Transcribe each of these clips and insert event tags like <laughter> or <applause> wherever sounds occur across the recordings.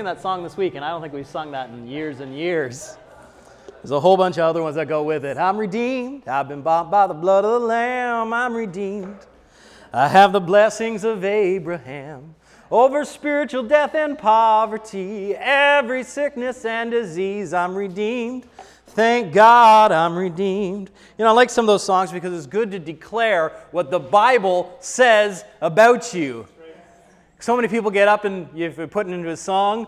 singing that song this week, and I don't think we've sung that in years and years. There's a whole bunch of other ones that go with it. I'm redeemed. I've been bought by the blood of the Lamb. I'm redeemed. I have the blessings of Abraham over spiritual death and poverty, every sickness and disease. I'm redeemed. Thank God I'm redeemed. You know, I like some of those songs because it's good to declare what the Bible says about you. So many people get up and if you're putting into a song,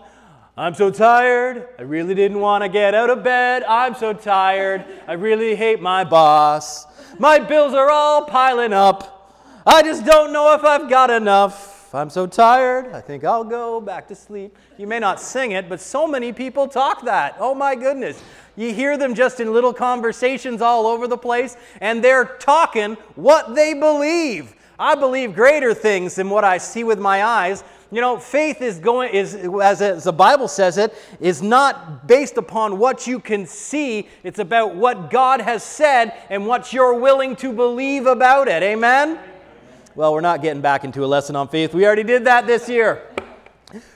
I'm so tired. I really didn't want to get out of bed. I'm so tired. I really hate my boss. My bills are all piling up. I just don't know if I've got enough. I'm so tired. I think I'll go back to sleep. You may not sing it, but so many people talk that. Oh my goodness. You hear them just in little conversations all over the place, and they're talking what they believe. I believe greater things than what I see with my eyes. You know, faith is going is as, the Bible says it is not based upon what you can see. It's about what God has said and what you're willing to believe about it. Amen. Well, we're not getting back into a lesson on faith. We already did that this year.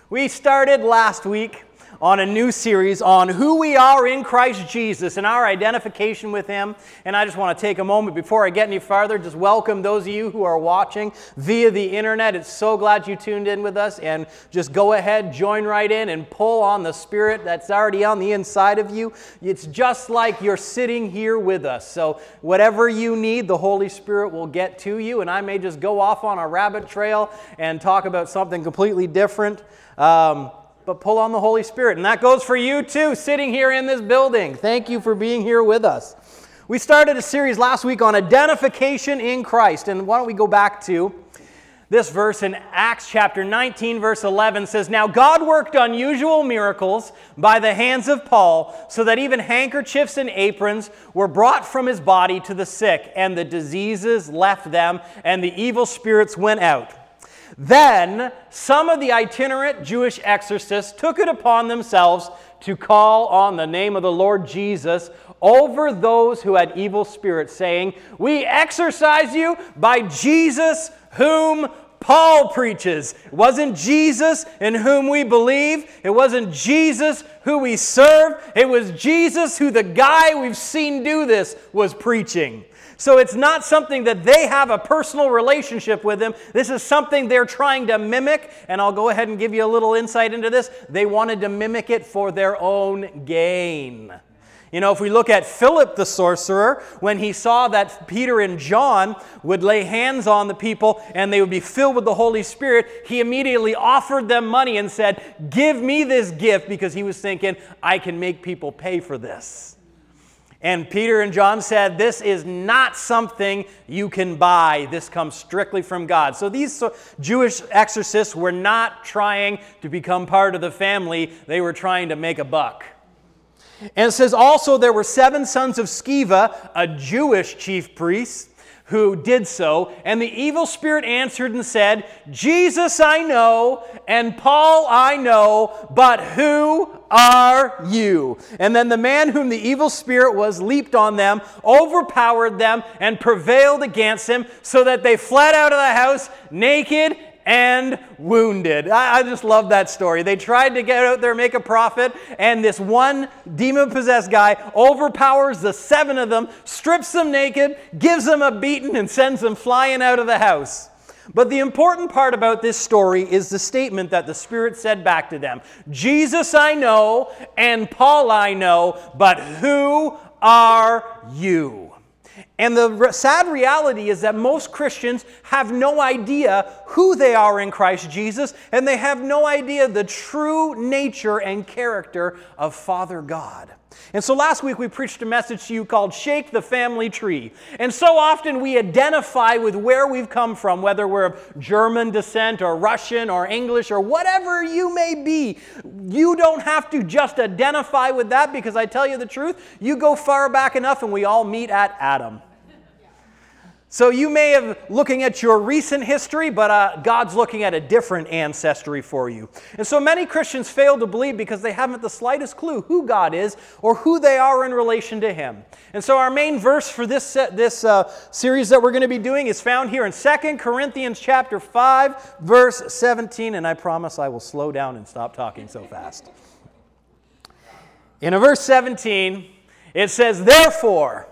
We started last week on a new series on who we are in Christ Jesus and our identification with Him. And I just want to take a moment before I get any farther, just welcome those of you who are watching via the internet. It's so glad you tuned in with us. And just go ahead, join right in, and pull on the Spirit that's already on the inside of you. It's just like you're sitting here with us. So, whatever you need, the Holy Spirit will get to you. And I may just go off on a rabbit trail and talk about something completely different. Um, but pull on the Holy Spirit. And that goes for you too, sitting here in this building. Thank you for being here with us. We started a series last week on identification in Christ. And why don't we go back to this verse in Acts chapter 19, verse 11 says, Now God worked unusual miracles by the hands of Paul, so that even handkerchiefs and aprons were brought from his body to the sick, and the diseases left them, and the evil spirits went out. Then some of the itinerant Jewish exorcists took it upon themselves to call on the name of the Lord Jesus over those who had evil spirits, saying, We exorcise you by Jesus whom Paul preaches. It wasn't Jesus in whom we believe. It wasn't Jesus who we serve. It was Jesus who the guy we've seen do this was preaching. So it's not something that they have a personal relationship with him. This is something they're trying to mimic. And I'll go ahead and give you a little insight into this. They wanted to mimic it for their own gain. You know, if we look at Philip the sorcerer, when he saw that Peter and John would lay hands on the people and they would be filled with the Holy Spirit, he immediately offered them money and said, Give me this gift because he was thinking, I can make people pay for this. And Peter and John said, This is not something you can buy. This comes strictly from God. So these Jewish exorcists were not trying to become part of the family, they were trying to make a buck. And it says also there were seven sons of Sceva, a Jewish chief priest who did so. And the evil spirit answered and said, Jesus I know, and Paul I know, but who are you? And then the man whom the evil spirit was leaped on them, overpowered them, and prevailed against him, so that they fled out of the house naked and wounded. I, I, just love that story. They tried to get out there, make a profit, and this one demon possessed guy overpowers the seven of them, strips them naked, gives them a beating, and sends them flying out of the house. But the important part about this story is the statement that the Spirit said back to them Jesus I know, and Paul I know, but who are you? And the sad reality is that most Christians have no idea who they are in Christ Jesus, and they have no idea the true nature and character of Father God. And so last week we preached a message to you called Shake the Family Tree. And so often we identify with where we've come from, whether we're of German descent or Russian or English or whatever you may be. You don't have to just identify with that because I tell you the truth, you go far back enough and we all meet at Adam. So you may have looking at your recent history, but uh, God's looking at a different ancestry for you. And so many Christians fail to believe because they haven't the slightest clue who God is or who they are in relation to Him. And so our main verse for this set, this uh, series that we're going to be doing is found here in 2 Corinthians chapter 5, verse 17. And I promise I will slow down and stop talking so fast. In verse 17, it says, "Therefore."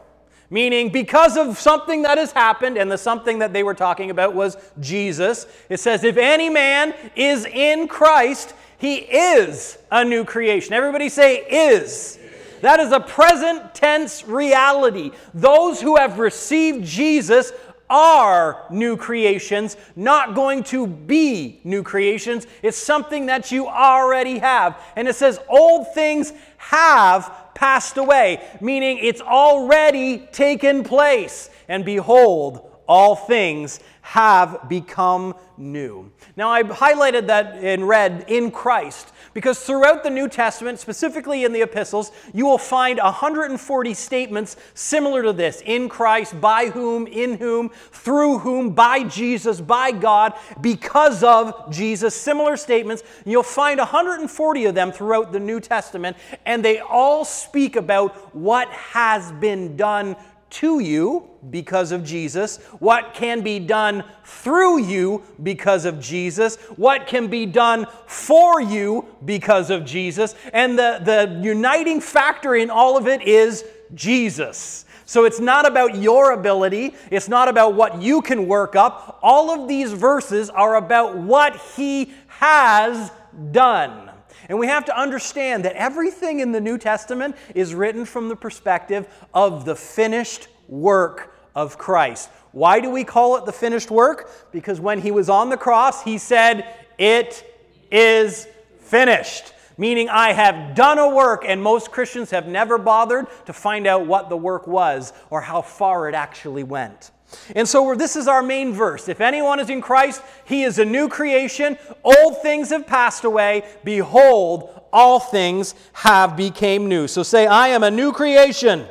Meaning, because of something that has happened, and the something that they were talking about was Jesus, it says, If any man is in Christ, he is a new creation. Everybody say, is. That is a present tense reality. Those who have received Jesus are new creations, not going to be new creations. It's something that you already have. And it says, Old things have passed away, meaning it's already taken place. And behold, all things have become new. Now, I highlighted that in red in Christ because throughout the New Testament, specifically in the epistles, you will find 140 statements similar to this in Christ, by whom, in whom, through whom, by Jesus, by God, because of Jesus. Similar statements. You'll find 140 of them throughout the New Testament, and they all speak about what has been done to you because of Jesus, what can be done through you because of Jesus, what can be done for you because of Jesus, and the, the uniting factor in all of it is Jesus. So it's not about your ability, it's not about what you can work up. All of these verses are about what He has done. And we have to understand that everything in the New Testament is written from the perspective of the finished work of Christ. Why do we call it the finished work? Because when he was on the cross, he said, It is finished. Meaning, I have done a work, and most Christians have never bothered to find out what the work was or how far it actually went. And so, this is our main verse. If anyone is in Christ, he is a new creation. Old things have passed away. Behold, all things have become new. So, say, I am a new creation.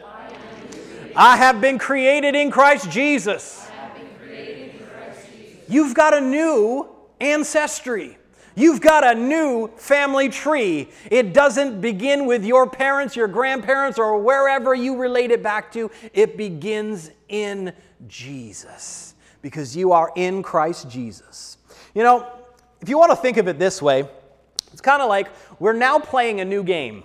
I have been created in Christ Jesus. You've got a new ancestry. You've got a new family tree. It doesn't begin with your parents, your grandparents, or wherever you relate it back to. It begins in Jesus because you are in Christ Jesus. You know, if you want to think of it this way, it's kind of like we're now playing a new game.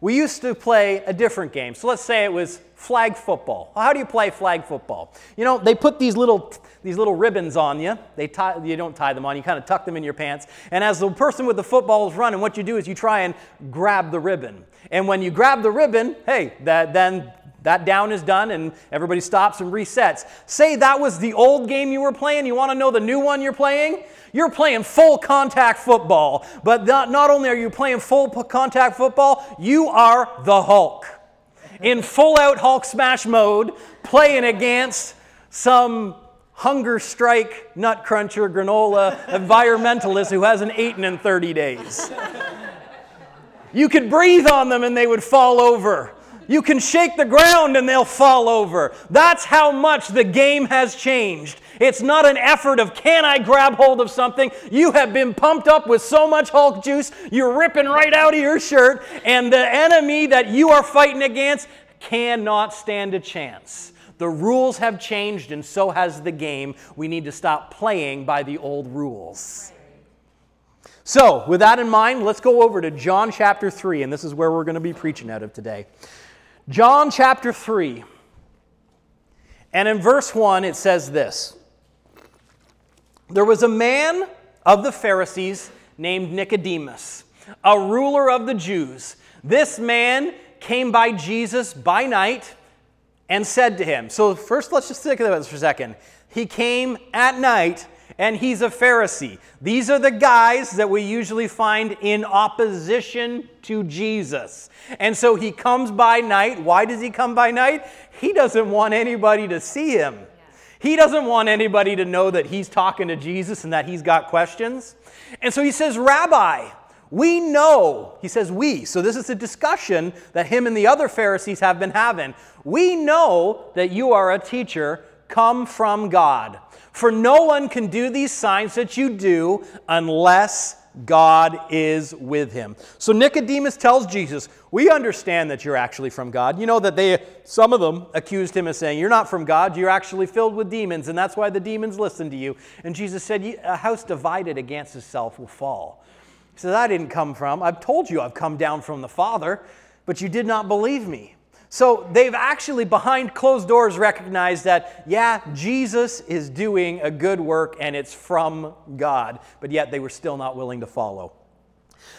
We used to play a different game. So let's say it was flag football. How do you play flag football? You know, they put these little these little ribbons on you. They tie, you don't tie them on. You kind of tuck them in your pants. And as the person with the football is running, what you do is you try and grab the ribbon. And when you grab the ribbon, hey, that, then that down is done and everybody stops and resets. Say that was the old game you were playing. You want to know the new one you're playing? You're playing full contact football. But not, not only are you playing full contact football, you are the Hulk. In full out Hulk smash mode, playing against some hunger strike nut cruncher granola <laughs> environmentalist who hasn't eaten in 30 days. You could breathe on them and they would fall over. You can shake the ground and they'll fall over. That's how much the game has changed. It's not an effort of can I grab hold of something. You have been pumped up with so much Hulk juice, you're ripping right out of your shirt, and the enemy that you are fighting against cannot stand a chance. The rules have changed, and so has the game. We need to stop playing by the old rules. So, with that in mind, let's go over to John chapter 3, and this is where we're going to be preaching out of today. John chapter 3. And in verse 1, it says this There was a man of the Pharisees named Nicodemus, a ruler of the Jews. This man came by Jesus by night and said to him, So, first, let's just think about this for a second. He came at night and he's a Pharisee. These are the guys that we usually find in opposition to Jesus. And so he comes by night. Why does he come by night? He doesn't want anybody to see him. He doesn't want anybody to know that he's talking to Jesus and that he's got questions. And so he says, Rabbi, we know, he says we, so this is a discussion that him and the other Pharisees have been having. We know that you are a teacher come from God. For no one can do these signs that you do unless God is with him. So Nicodemus tells Jesus, "We understand that you're actually from God." You know that they some of them accused him of saying, "You're not from God, you're actually filled with demons, and that's why the demons listen to you." And Jesus said, "A house divided against itself will fall." He says, "I didn't come from. I've told you I've come down from the Father, but you did not believe me." So they've actually, behind closed doors, recognized that, yeah, Jesus is doing a good work and it's from God, but yet they were still not willing to follow.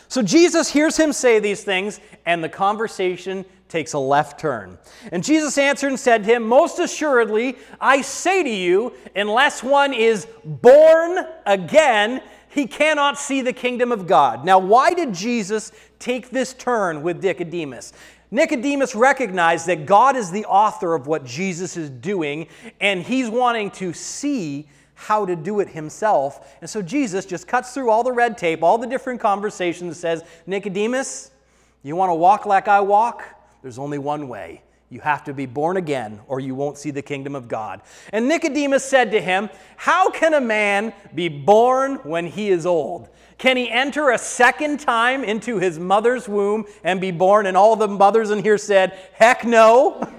So Jesus hears him say these things, and the conversation takes a left turn. And Jesus answered and said to him, Most assuredly, I say to you, unless one is born again, he cannot see the kingdom of God. Now, why did Jesus take this turn with Nicodemus? Nicodemus recognized that God is the author of what Jesus is doing, and he's wanting to see how to do it himself. And so Jesus just cuts through all the red tape, all the different conversations, and says, Nicodemus, you want to walk like I walk? There's only one way. You have to be born again, or you won't see the kingdom of God. And Nicodemus said to him, How can a man be born when he is old? Can he enter a second time into his mother's womb and be born? And all the mothers in here said, Heck no. it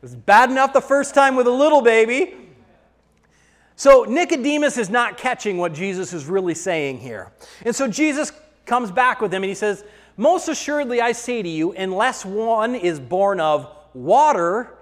was bad enough the first time with a little baby. So Nicodemus is not catching what Jesus is really saying here. And so Jesus comes back with him and he says, Most assuredly I say to you, unless one is born of water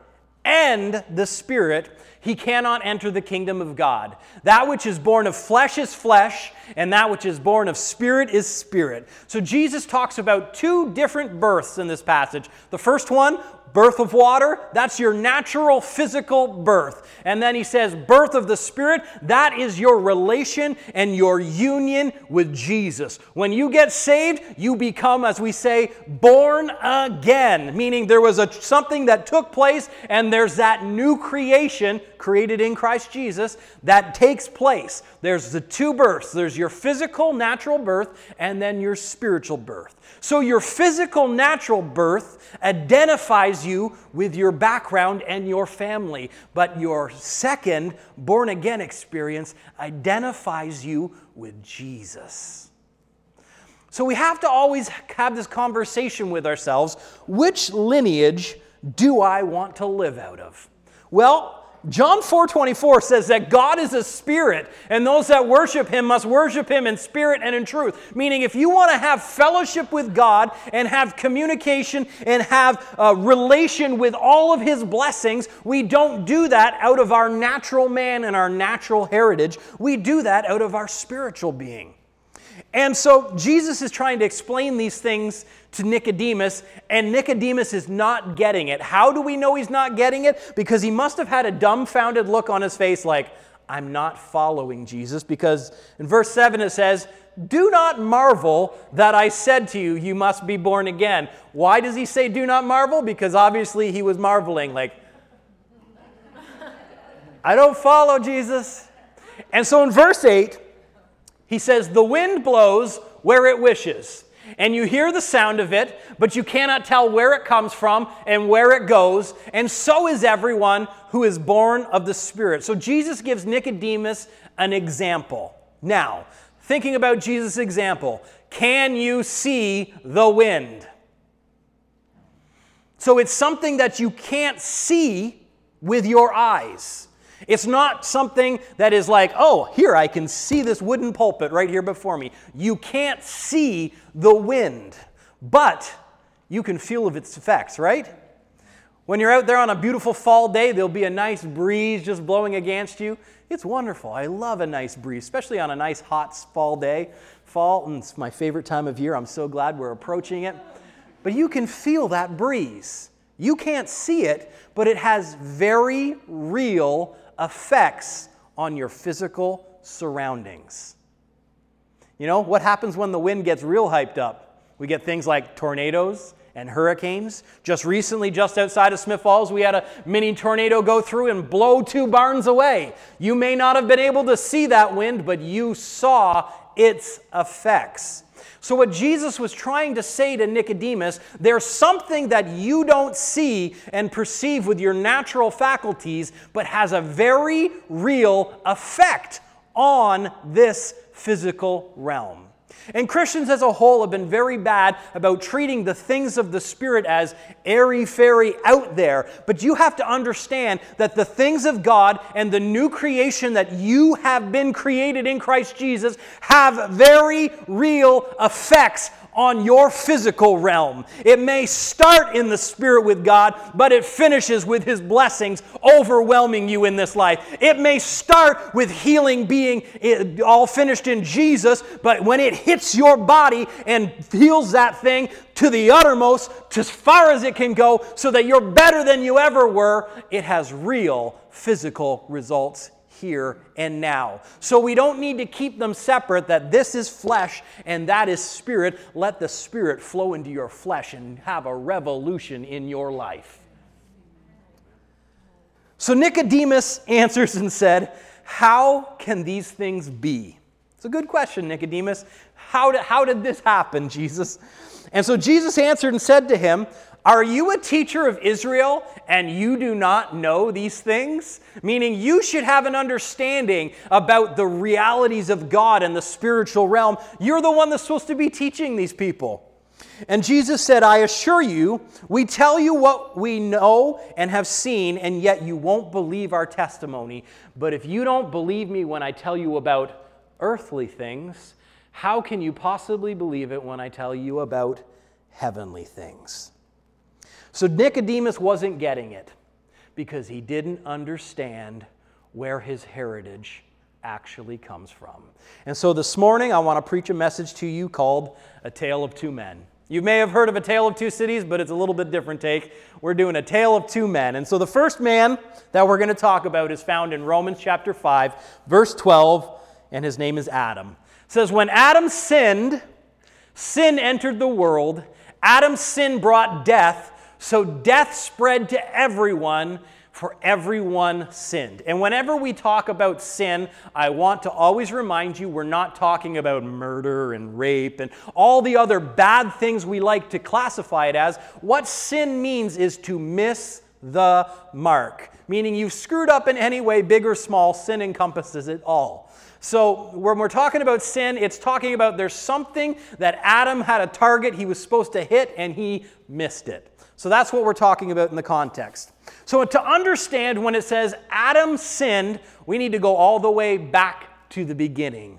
and the Spirit, he cannot enter the kingdom of God. That which is born of flesh is flesh, and that which is born of spirit is spirit. So Jesus talks about two different births in this passage. The first one, birth of water, that's your natural physical birth. And then he says, birth of the Spirit, that is your relation and your union with Jesus. When you get saved, you become, as we say, born again, meaning there was a, something that took place and there's that new creation created in Christ Jesus that takes place. There's the two births there's your physical, natural birth, and then your spiritual birth. So, your physical, natural birth identifies you with your background and your family, but your second, born again experience identifies you with Jesus. So, we have to always have this conversation with ourselves which lineage do I want to live out of? Well, John 4:24 says that God is a spirit and those that worship him must worship him in spirit and in truth. Meaning if you want to have fellowship with God and have communication and have a relation with all of his blessings, we don't do that out of our natural man and our natural heritage. We do that out of our spiritual being. And so Jesus is trying to explain these things to Nicodemus, and Nicodemus is not getting it. How do we know he's not getting it? Because he must have had a dumbfounded look on his face, like, I'm not following Jesus. Because in verse 7 it says, Do not marvel that I said to you, You must be born again. Why does he say, Do not marvel? Because obviously he was marveling, like, I don't follow Jesus. And so in verse 8, he says, The wind blows where it wishes and you hear the sound of it, but you cannot tell where it comes from and where it goes, and so is everyone who is born of the Spirit. So Jesus gives Nicodemus an example. Now, thinking about Jesus' example, can you see the wind? So it's something that you can't see with your eyes. It's not something that is like, oh, here, I can see this wooden pulpit right here before me. You can't see the wind, but you can feel of its effects, right? When you're out there on a beautiful fall day, there'll be a nice breeze just blowing against you. It's wonderful. I love a nice breeze, especially on a nice hot fall day. Fall, and it's my favorite time of year. I'm so glad we're approaching it. But you can feel that breeze. You can't see it, but it has very real effects on your physical surroundings. You know, what happens when the wind gets real hyped up? We get things like tornadoes and hurricanes. Just recently, just outside of Smith Falls, we had a mini tornado go through and blow two barns away. You may not have been able to see that wind, but you saw its effects. So, what Jesus was trying to say to Nicodemus, there's something that you don't see and perceive with your natural faculties, but has a very real effect on this physical realm. And Christians as a whole have been very bad about treating the things of the Spirit as airy fairy out there. But you have to understand that the things of God and the new creation that you have been created in Christ Jesus have very real effects on your physical realm. It may start in the spirit with God, but it finishes with His blessings overwhelming you in this life. It may start with healing being all finished in Jesus, but when it hits your body and heals that thing to the uttermost, to as far as it can go, so that you're better than you ever were, it has real physical results here and now. So we don't need to keep them separate, that this is flesh and that is spirit. Let the spirit flow into your flesh and have a revolution in your life. So Nicodemus answers and said, How can these things be? It's a good question, Nicodemus. How did, how did this happen, Jesus? And so Jesus answered and said to him, are you a teacher of Israel and you do not know these things? Meaning, you should have an understanding about the realities of God and the spiritual realm. You're the one that's supposed to be teaching these people. And Jesus said, I assure you, we tell you what we know and have seen, and yet you won't believe our testimony. But if you don't believe me when I tell you about earthly things, how can you possibly believe it when I tell you about heavenly things? So Nicodemus wasn't getting it because he didn't understand where his heritage actually comes from. And so this morning, I want to preach a message to you called A Tale of Two Men. You may have heard of A Tale of Two Cities, but it's a little bit different take. We're doing A Tale of Two Men. And so the first man that we're going to talk about is found in Romans chapter 5, verse 12, and his name is Adam. It says, When Adam sinned, sin entered the world. Adam's sin brought death so death spread to everyone, for everyone sinned. And whenever we talk about sin, I want to always remind you we're not talking about murder and rape and all the other bad things we like to classify it as. What sin means is to miss the mark, meaning you've screwed up in any way, big or small, sin encompasses it all. So, when we're talking about sin, it's talking about there's something that Adam had a target he was supposed to hit and he missed it. So that's what we're talking about in the context. So to understand when it says Adam sinned, we need to go all the way back to the beginning.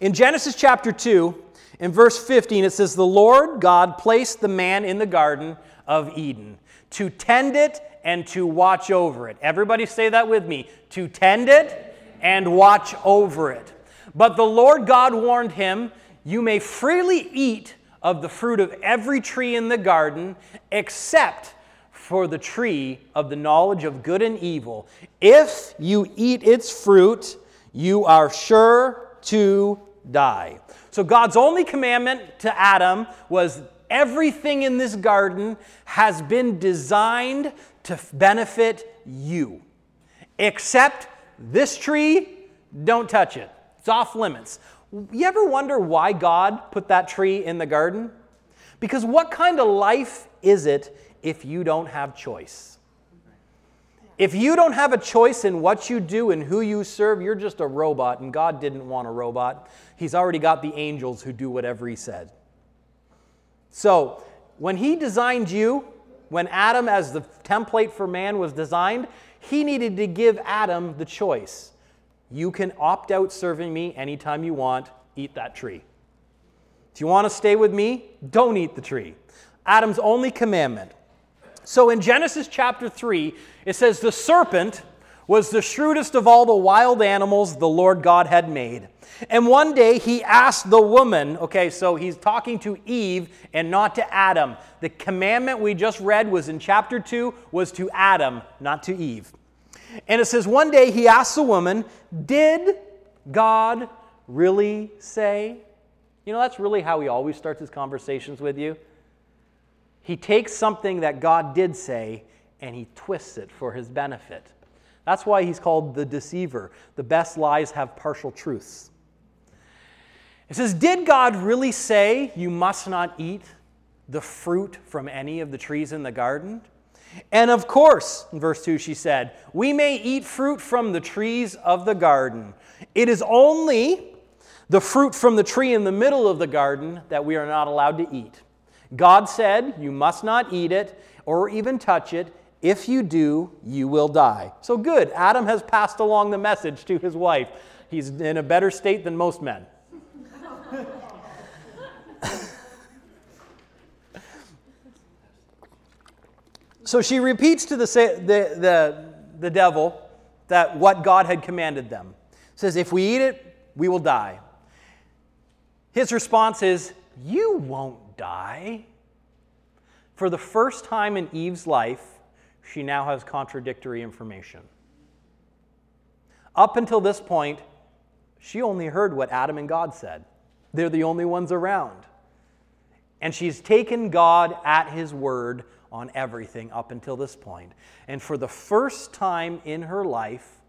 In Genesis chapter 2, in verse 15, it says, The Lord God placed the man in the Garden of Eden to tend it and to watch over it. Everybody say that with me to tend it and watch over it. But the Lord God warned him, You may freely eat of the fruit of every tree in the garden except for the tree of the knowledge of good and evil. If you eat its fruit, you are sure to die. So, God's only commandment to Adam was everything in this garden has been designed to benefit you. Except this tree, don't touch it. It's off limits. You ever wonder why God put that tree in the garden? Because what kind of life is it if you don't have choice? If you don't have a choice in what you do and who you serve, you're just a robot, and God didn't want a robot. He's already got the angels who do whatever He said. So, when He designed you, when Adam, as the template for man, was designed, He needed to give Adam the choice. You can opt out serving me anytime you want, eat that tree. Do you want to stay with me? Don't eat the tree. Adam's only commandment. So in Genesis chapter 3, it says, The serpent was the shrewdest of all the wild animals the Lord God had made. And one day he asked the woman, okay, so he's talking to Eve and not to Adam. The commandment we just read was in chapter 2 was to Adam, not to Eve. And it says, one day he asked the woman, Did God really say? You know, that's really how he always starts his conversations with you. He takes something that God did say and he twists it for his benefit. That's why he's called the deceiver. The best lies have partial truths. It says, Did God really say you must not eat the fruit from any of the trees in the garden? And of course, in verse 2, she said, We may eat fruit from the trees of the garden. It is only the fruit from the tree in the middle of the garden that we are not allowed to eat. God said, You must not eat it or even touch it. If you do, you will die. So good. Adam has passed along the message to his wife. He's in a better state than most men. So she repeats to the, the, the, the devil that what God had commanded them. Says, if we eat it, we will die. His response is, You won't die. For the first time in Eve's life, she now has contradictory information. Up until this point, she only heard what Adam and God said. They're the only ones around. And she's taken God at his word on everything up until this point. And for the first time in her life,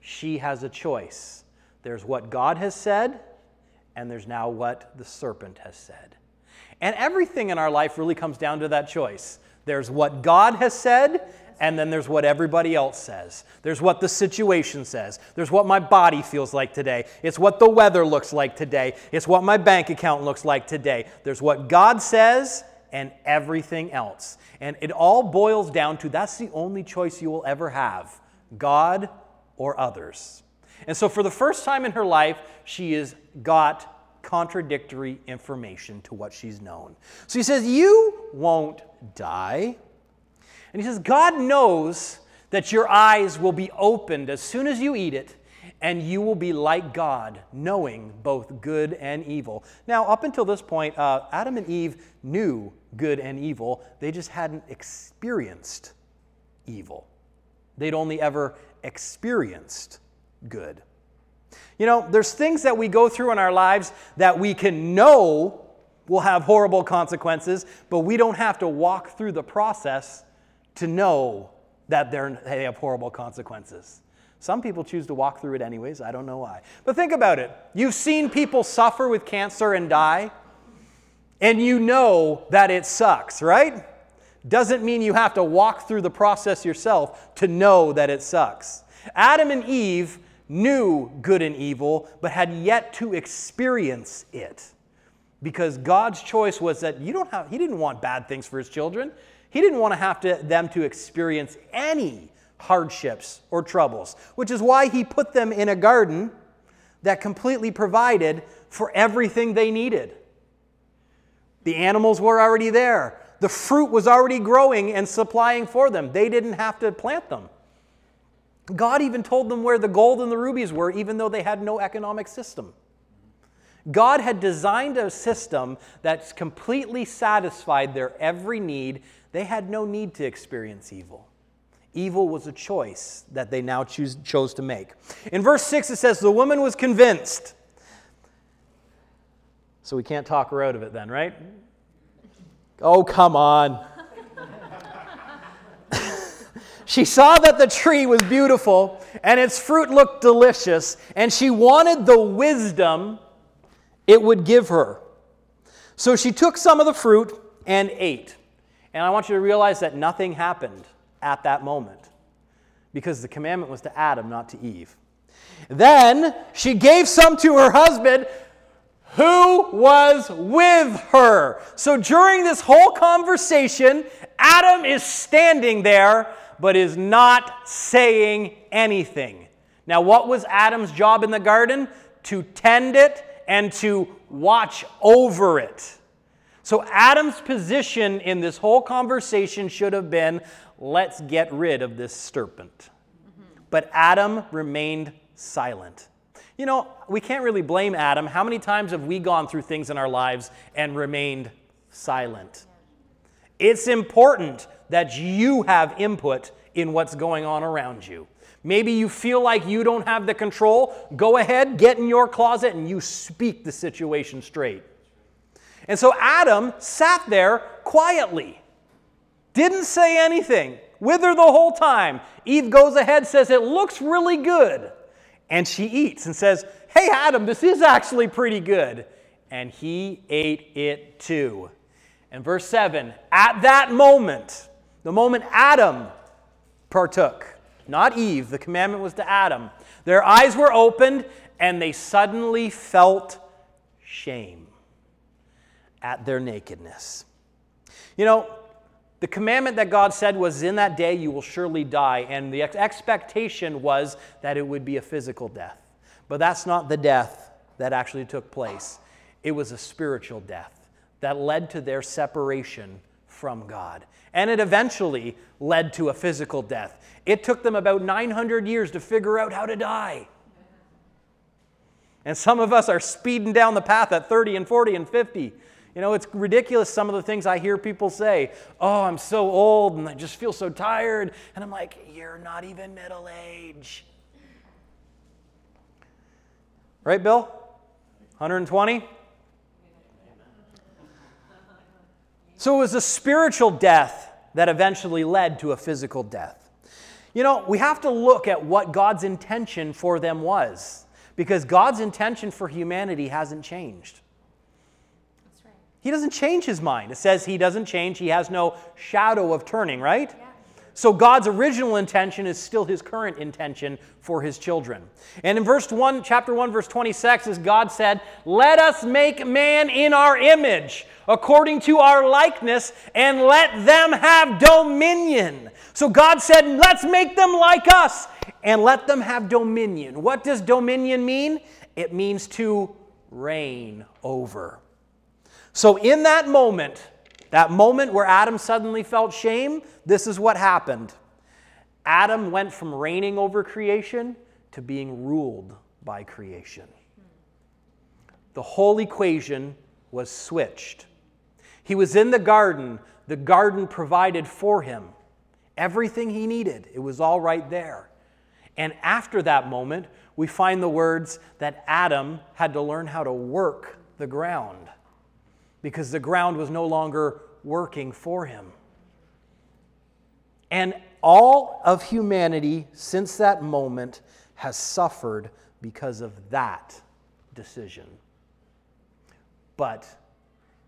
she has a choice. There's what God has said, and there's now what the serpent has said. And everything in our life really comes down to that choice. There's what God has said, and then there's what everybody else says. There's what the situation says. There's what my body feels like today. It's what the weather looks like today. It's what my bank account looks like today. There's what God says and everything else. And it all boils down to that's the only choice you will ever have God or others. And so, for the first time in her life, she has got contradictory information to what she's known. So he says, You won't die. And he says, God knows that your eyes will be opened as soon as you eat it, and you will be like God, knowing both good and evil. Now, up until this point, uh, Adam and Eve knew good and evil, they just hadn't experienced evil. They'd only ever experienced good. You know, there's things that we go through in our lives that we can know will have horrible consequences, but we don't have to walk through the process to know that they have horrible consequences. Some people choose to walk through it anyways. I don't know why. But think about it. You've seen people suffer with cancer and die, and you know that it sucks, right? Doesn't mean you have to walk through the process yourself to know that it sucks. Adam and Eve knew good and evil, but had yet to experience it. Because God's choice was that you don't have, He didn't want bad things for His children. He didn't want to have to, them to experience any hardships or troubles, which is why He put them in a garden that completely provided for everything they needed. The animals were already there. The fruit was already growing and supplying for them. They didn't have to plant them. God even told them where the gold and the rubies were, even though they had no economic system. God had designed a system that's completely satisfied their every need. They had no need to experience evil. Evil was a choice that they now choose, chose to make. In verse 6, it says, The woman was convinced. So we can't talk her out of it then, right? Oh, come on. <laughs> She saw that the tree was beautiful and its fruit looked delicious, and she wanted the wisdom it would give her. So she took some of the fruit and ate. And I want you to realize that nothing happened at that moment because the commandment was to Adam, not to Eve. Then she gave some to her husband who was with her. So during this whole conversation, Adam is standing there but is not saying anything. Now, what was Adam's job in the garden? To tend it and to watch over it. So, Adam's position in this whole conversation should have been let's get rid of this serpent. But Adam remained silent. You know, we can't really blame Adam. How many times have we gone through things in our lives and remained silent? It's important that you have input in what's going on around you. Maybe you feel like you don't have the control. Go ahead, get in your closet, and you speak the situation straight. And so Adam sat there quietly, didn't say anything, with her the whole time. Eve goes ahead, says, It looks really good. And she eats and says, Hey, Adam, this is actually pretty good. and he ate it too. And verse 7 At that moment, the moment Adam partook, not Eve, the commandment was to Adam, their eyes were opened and they suddenly felt shame at their nakedness. You know, the commandment that God said was, In that day you will surely die, and the expectation was that it would be a physical death. But that's not the death that actually took place, it was a spiritual death that led to their separation from God. And it eventually led to a physical death. It took them about 900 years to figure out how to die. And some of us are speeding down the path at 30 and 40 and 50. You know, it's ridiculous some of the things I hear people say. Oh, I'm so old and I just feel so tired. And I'm like, you're not even middle age. Right, Bill? 120? So it was a spiritual death that eventually led to a physical death. You know, we have to look at what God's intention for them was because God's intention for humanity hasn't changed. He doesn't change his mind. It says he doesn't change, he has no shadow of turning, right? Yeah. So God's original intention is still his current intention for his children. And in verse 1, chapter 1, verse 26, as God said, Let us make man in our image, according to our likeness, and let them have dominion. So God said, Let's make them like us and let them have dominion. What does dominion mean? It means to reign over. So in that moment, that moment where Adam suddenly felt shame, this is what happened. Adam went from reigning over creation to being ruled by creation. The whole equation was switched. He was in the garden, the garden provided for him everything he needed, it was all right there. And after that moment, we find the words that Adam had to learn how to work the ground because the ground was no longer working for him. And all of humanity since that moment has suffered because of that decision. But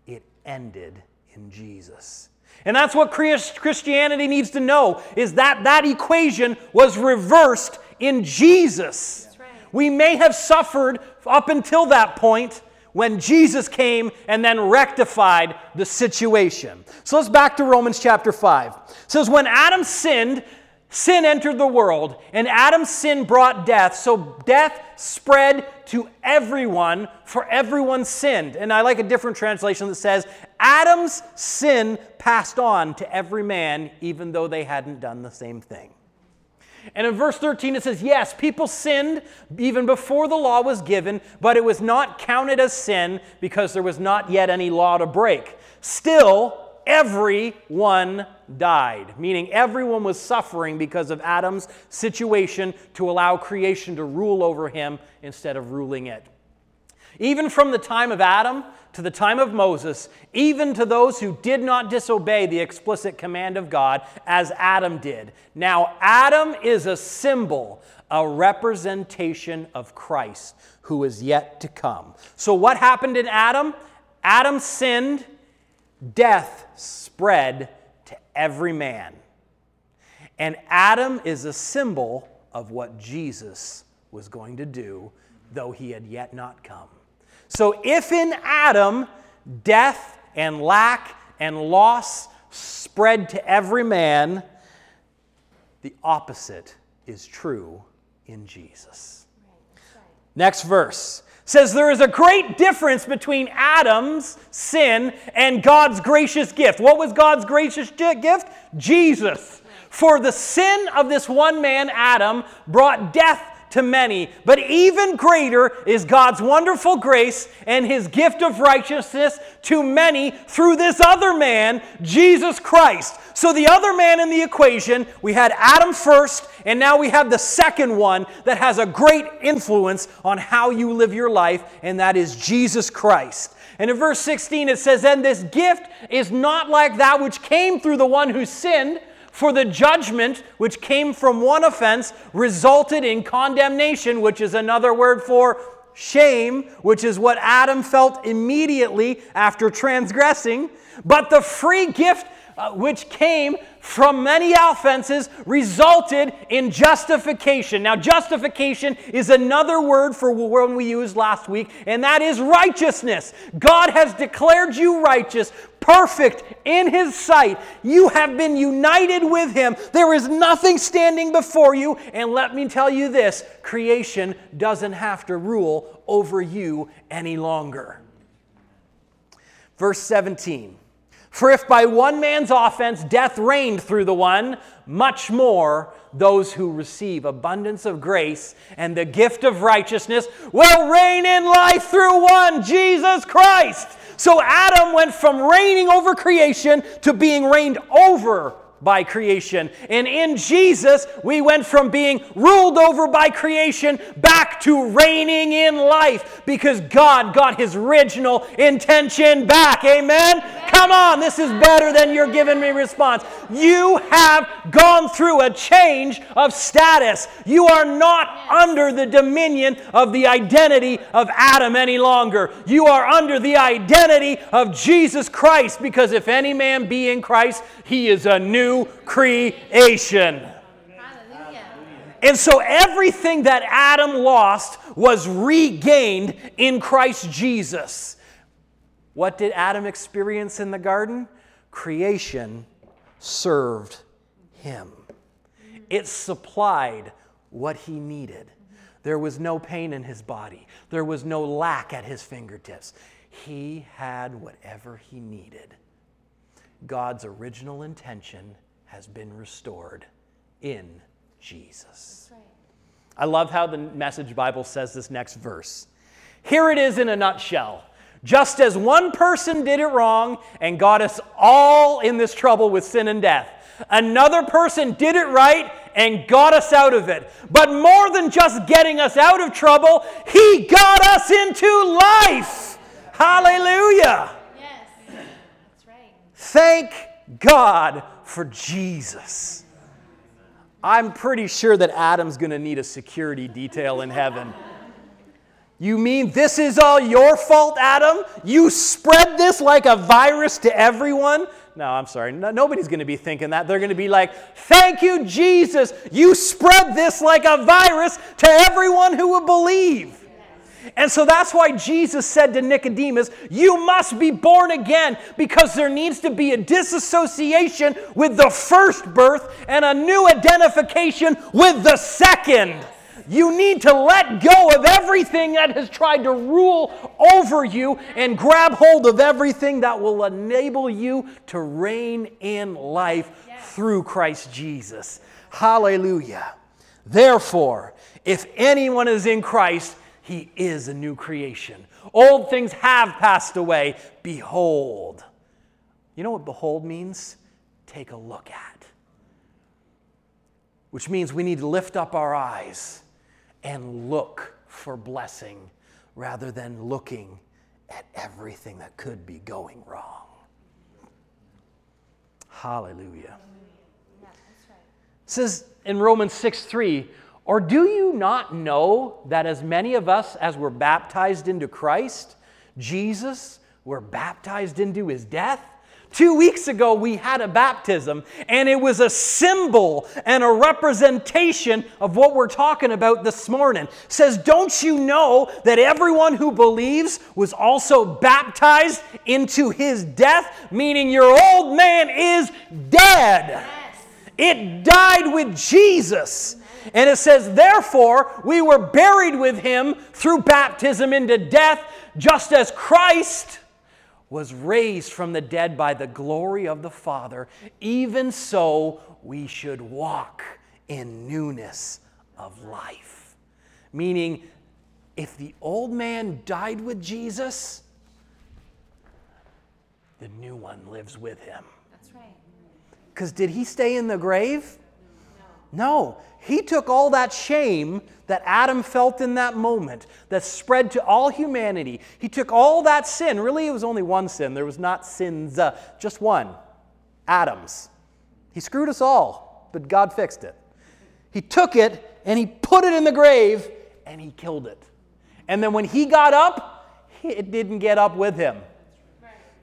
it ended in Jesus. And that's what Christianity needs to know is that that equation was reversed in Jesus. Right. We may have suffered up until that point, when Jesus came and then rectified the situation. So let's back to Romans chapter 5. It says, When Adam sinned, sin entered the world, and Adam's sin brought death. So death spread to everyone, for everyone sinned. And I like a different translation that says, Adam's sin passed on to every man, even though they hadn't done the same thing. And in verse 13, it says, Yes, people sinned even before the law was given, but it was not counted as sin because there was not yet any law to break. Still, everyone died, meaning everyone was suffering because of Adam's situation to allow creation to rule over him instead of ruling it. Even from the time of Adam to the time of Moses, even to those who did not disobey the explicit command of God, as Adam did. Now, Adam is a symbol, a representation of Christ who is yet to come. So, what happened in Adam? Adam sinned, death spread to every man. And Adam is a symbol of what Jesus was going to do, though he had yet not come. So if in Adam death and lack and loss spread to every man, the opposite is true in Jesus. Next verse says there is a great difference between Adam's sin and God's gracious gift. What was God's gracious gift? Jesus. For the sin of this one man, Adam, brought death to many. But even greater is God's wonderful grace and his gift of righteousness to many through this other man, Jesus Christ. So, the other man in the equation, we had Adam first, and now we have the second one that has a great influence on how you live your life, and that is Jesus Christ. And in verse 16, it says, And this gift is not like that which came through the one who sinned. For the judgment which came from one offense resulted in condemnation, which is another word for shame, which is what Adam felt immediately after transgressing, but the free gift uh, which came from many offenses resulted in justification. Now, justification is another word for one we used last week, and that is righteousness. God has declared you righteous, perfect in His sight. You have been united with Him. There is nothing standing before you, and let me tell you this creation doesn't have to rule over you any longer. Verse 17. For if by one man's offense death reigned through the one, much more those who receive abundance of grace and the gift of righteousness will reign in life through one, Jesus Christ. So Adam went from reigning over creation to being reigned over by creation. And in Jesus, we went from being ruled over by creation back to reigning in life because God got his original intention back. Amen? Come on, this is better than you're giving me response. You have gone through a change of status. You are not under the dominion of the identity of Adam any longer. You are under the identity of Jesus Christ because if any man be in Christ, he is a new creation. And so everything that Adam lost was regained in Christ Jesus. What did Adam experience in the garden? Creation served him, it supplied what he needed. There was no pain in his body, there was no lack at his fingertips. He had whatever he needed. God's original intention has been restored in Jesus. Right. I love how the Message Bible says this next verse. Here it is in a nutshell. Just as one person did it wrong and got us all in this trouble with sin and death, another person did it right and got us out of it. But more than just getting us out of trouble, He got us into life. Hallelujah. Thank God for Jesus. I'm pretty sure that Adam's going to need a security detail in heaven. You mean this is all your fault, Adam? You spread this like a virus to everyone? No, I'm sorry. No, nobody's going to be thinking that. They're going to be like, Thank you, Jesus. You spread this like a virus to everyone who will believe. And so that's why Jesus said to Nicodemus, You must be born again because there needs to be a disassociation with the first birth and a new identification with the second. You need to let go of everything that has tried to rule over you and grab hold of everything that will enable you to reign in life yes. through Christ Jesus. Hallelujah. Therefore, if anyone is in Christ, he is a new creation. Old things have passed away. Behold. You know what behold means? Take a look at. Which means we need to lift up our eyes and look for blessing rather than looking at everything that could be going wrong. Hallelujah. It says in Romans 6 3, or do you not know that as many of us as were baptized into Christ, Jesus, were baptized into his death? Two weeks ago, we had a baptism, and it was a symbol and a representation of what we're talking about this morning. It says, Don't you know that everyone who believes was also baptized into his death? Meaning, your old man is dead. Yes. It died with Jesus. And it says, Therefore, we were buried with him through baptism into death, just as Christ was raised from the dead by the glory of the Father, even so we should walk in newness of life. Meaning, if the old man died with Jesus, the new one lives with him. That's right. Because did he stay in the grave? No. He took all that shame that Adam felt in that moment that spread to all humanity. He took all that sin. Really, it was only one sin. There was not sins, uh, just one Adam's. He screwed us all, but God fixed it. He took it and he put it in the grave and he killed it. And then when he got up, it didn't get up with him.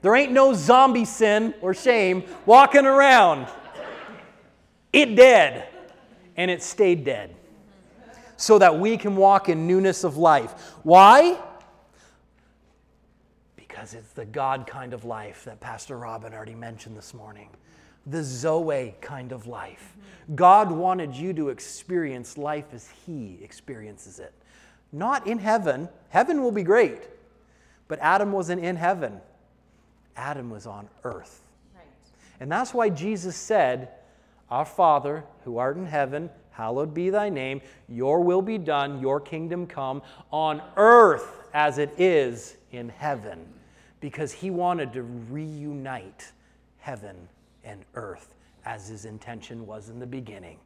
There ain't no zombie sin or shame walking around. It dead, and it stayed dead. So that we can walk in newness of life. Why? Because it's the God kind of life that Pastor Robin already mentioned this morning. The Zoe kind of life. God wanted you to experience life as He experiences it. Not in heaven. Heaven will be great. But Adam wasn't in heaven, Adam was on earth. Right. And that's why Jesus said, Our Father, who art in heaven, hallowed be thy name, your will be done, your kingdom come on earth as it is in heaven. Because he wanted to reunite heaven and earth as his intention was in the beginning.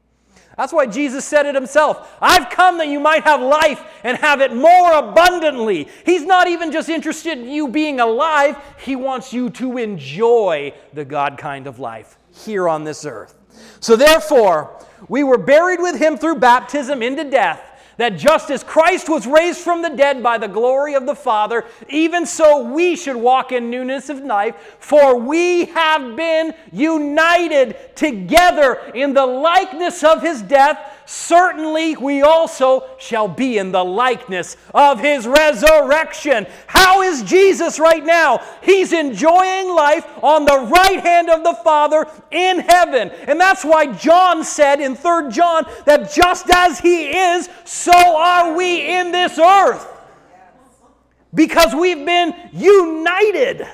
That's why Jesus said it himself I've come that you might have life and have it more abundantly. He's not even just interested in you being alive, He wants you to enjoy the God kind of life here on this earth. So, therefore, we were buried with Him through baptism into death that just as Christ was raised from the dead by the glory of the Father, even so we should walk in newness of life, for we have been united together in the likeness of his death certainly we also shall be in the likeness of his resurrection. How is Jesus right now? He's enjoying life on the right hand of the Father in heaven. And that's why John said in 3 John that just as he is, so are we in this earth. Because we've been united.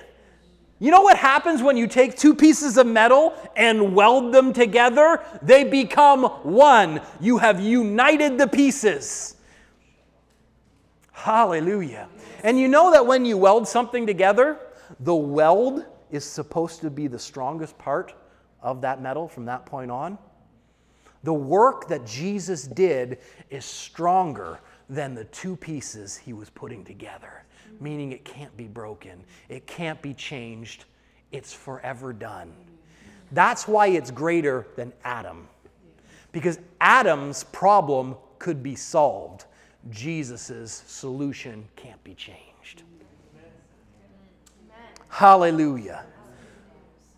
You know what happens when you take two pieces of metal and weld them together? They become one. You have united the pieces. Hallelujah. And you know that when you weld something together, the weld is supposed to be the strongest part of that metal from that point on. The work that Jesus did is stronger than the two pieces he was putting together meaning it can't be broken, it can't be changed, it's forever done. That's why it's greater than Adam. Because Adam's problem could be solved, Jesus' solution can't be changed. Hallelujah.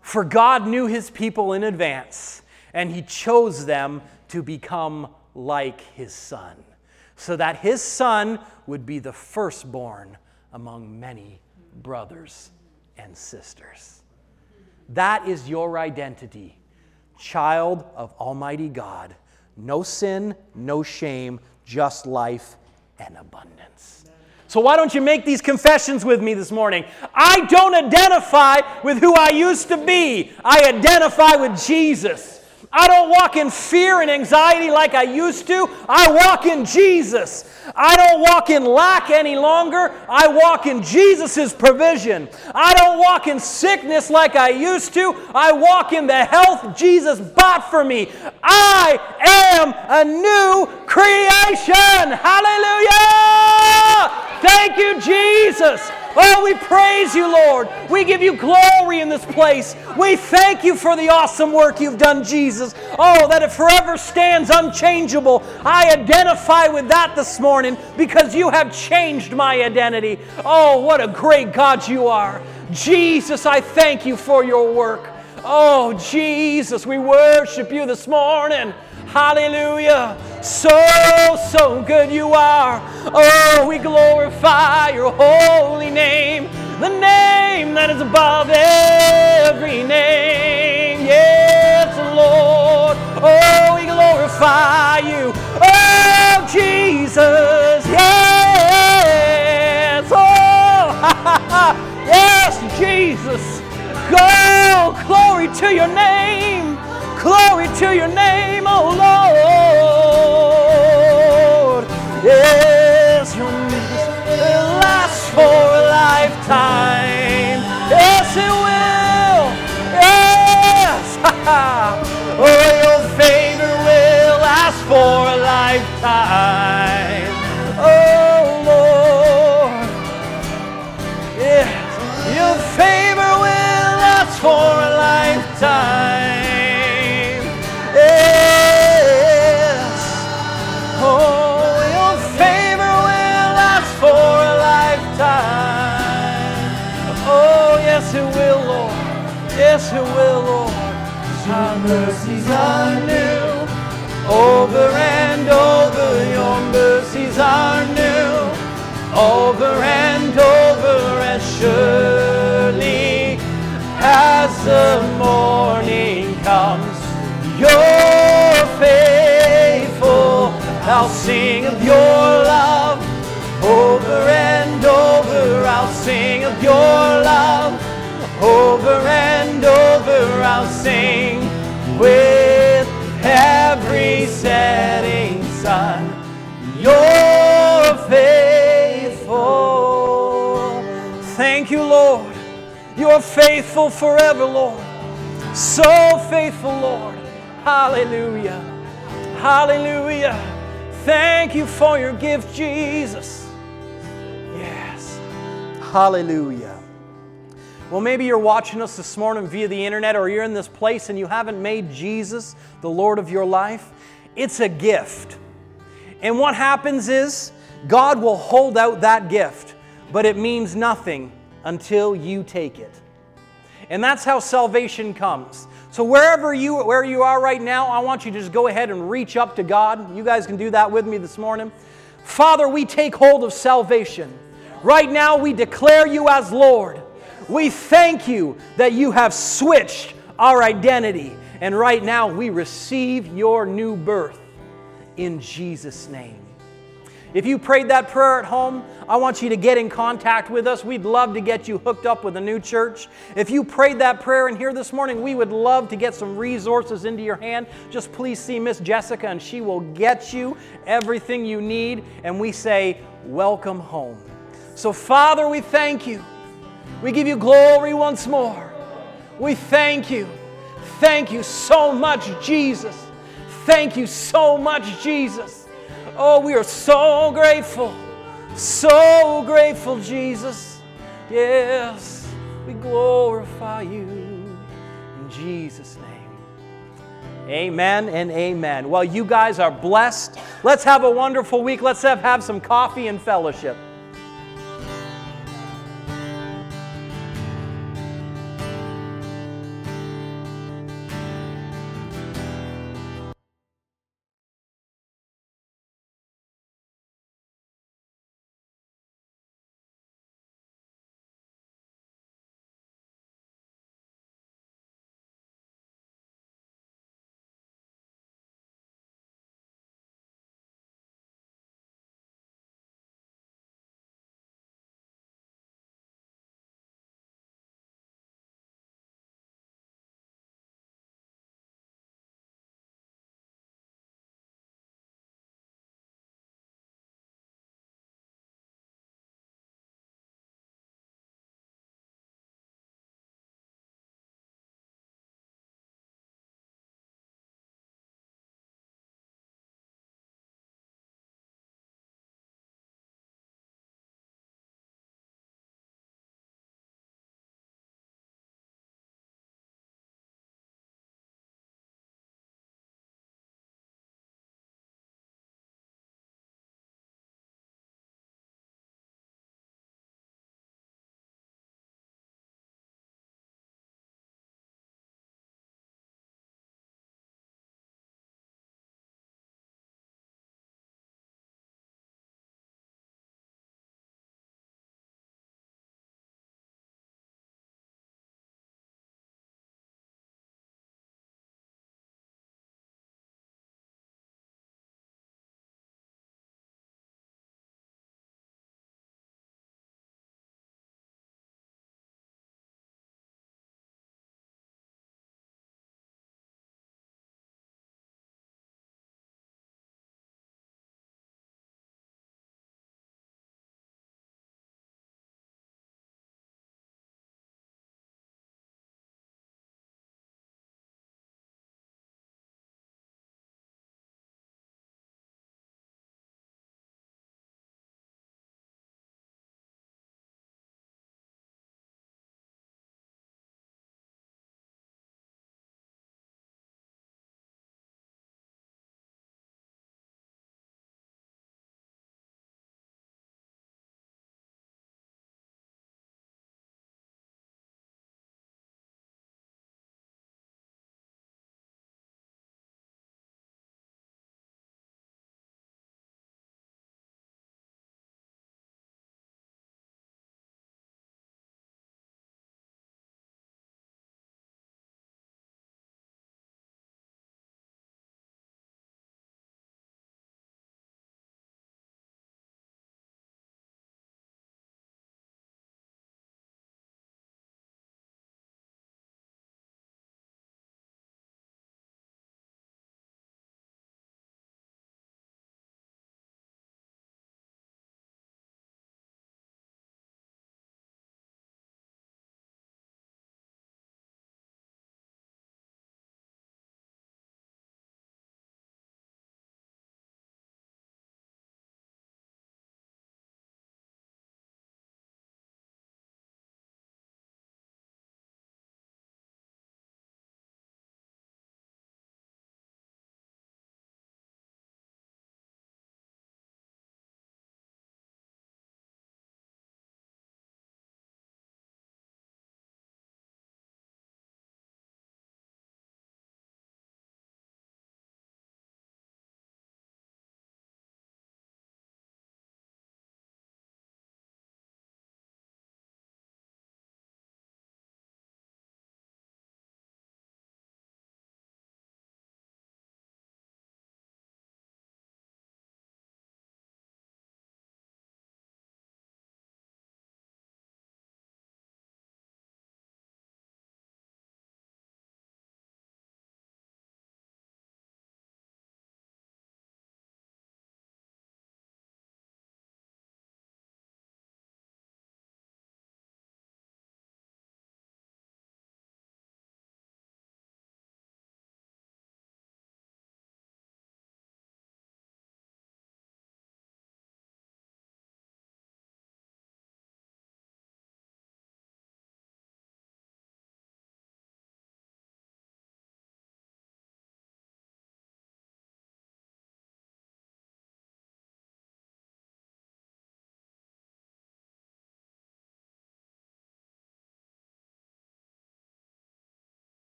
For God knew his people in advance, and he chose them to become like his son, so that his son would be the firstborn among many brothers and sisters. That is your identity, child of Almighty God. No sin, no shame, just life and abundance. So, why don't you make these confessions with me this morning? I don't identify with who I used to be, I identify with Jesus. I don't walk in fear and anxiety like I used to. I walk in Jesus. I don't walk in lack any longer. I walk in Jesus' provision. I don't walk in sickness like I used to. I walk in the health Jesus bought for me. I am a new creation. Hallelujah! Thank you, Jesus. Oh, we praise you, Lord. We give you glory in this place. We thank you for the awesome work you've done, Jesus. Oh, that it forever stands unchangeable. I identify with that this morning because you have changed my identity. Oh, what a great God you are. Jesus, I thank you for your work. Oh, Jesus, we worship you this morning. Hallelujah. So, so good you are. Oh, we glorify your holy name, the name that is above every name. Yes, Lord. Oh, we glorify you. Oh, Jesus. Yes. Oh, <laughs> yes, Jesus. Go, glory to your name. Glory to your name, oh Lord. Yes, your mercy will last for a lifetime. Yes, it will. Yes. <laughs> oh, your favor will last for a lifetime. I'll sing of your love over and over. I'll sing of your love over and over. I'll sing with every setting sun. You're faithful. Thank you, Lord. You're faithful forever, Lord. So faithful, Lord. Hallelujah. Hallelujah. Thank you for your gift, Jesus. Yes. Hallelujah. Well, maybe you're watching us this morning via the internet or you're in this place and you haven't made Jesus the Lord of your life. It's a gift. And what happens is God will hold out that gift, but it means nothing until you take it. And that's how salvation comes. So wherever you where you are right now, I want you to just go ahead and reach up to God. You guys can do that with me this morning. Father, we take hold of salvation. Right now we declare you as Lord. We thank you that you have switched our identity. And right now we receive your new birth in Jesus' name. If you prayed that prayer at home, I want you to get in contact with us. We'd love to get you hooked up with a new church. If you prayed that prayer in here this morning, we would love to get some resources into your hand. Just please see Miss Jessica, and she will get you everything you need. And we say, Welcome home. So, Father, we thank you. We give you glory once more. We thank you. Thank you so much, Jesus. Thank you so much, Jesus. Oh, we are so grateful. So grateful, Jesus. Yes, we glorify you in Jesus' name. Amen and amen. Well, you guys are blessed. Let's have a wonderful week. Let's have, have some coffee and fellowship.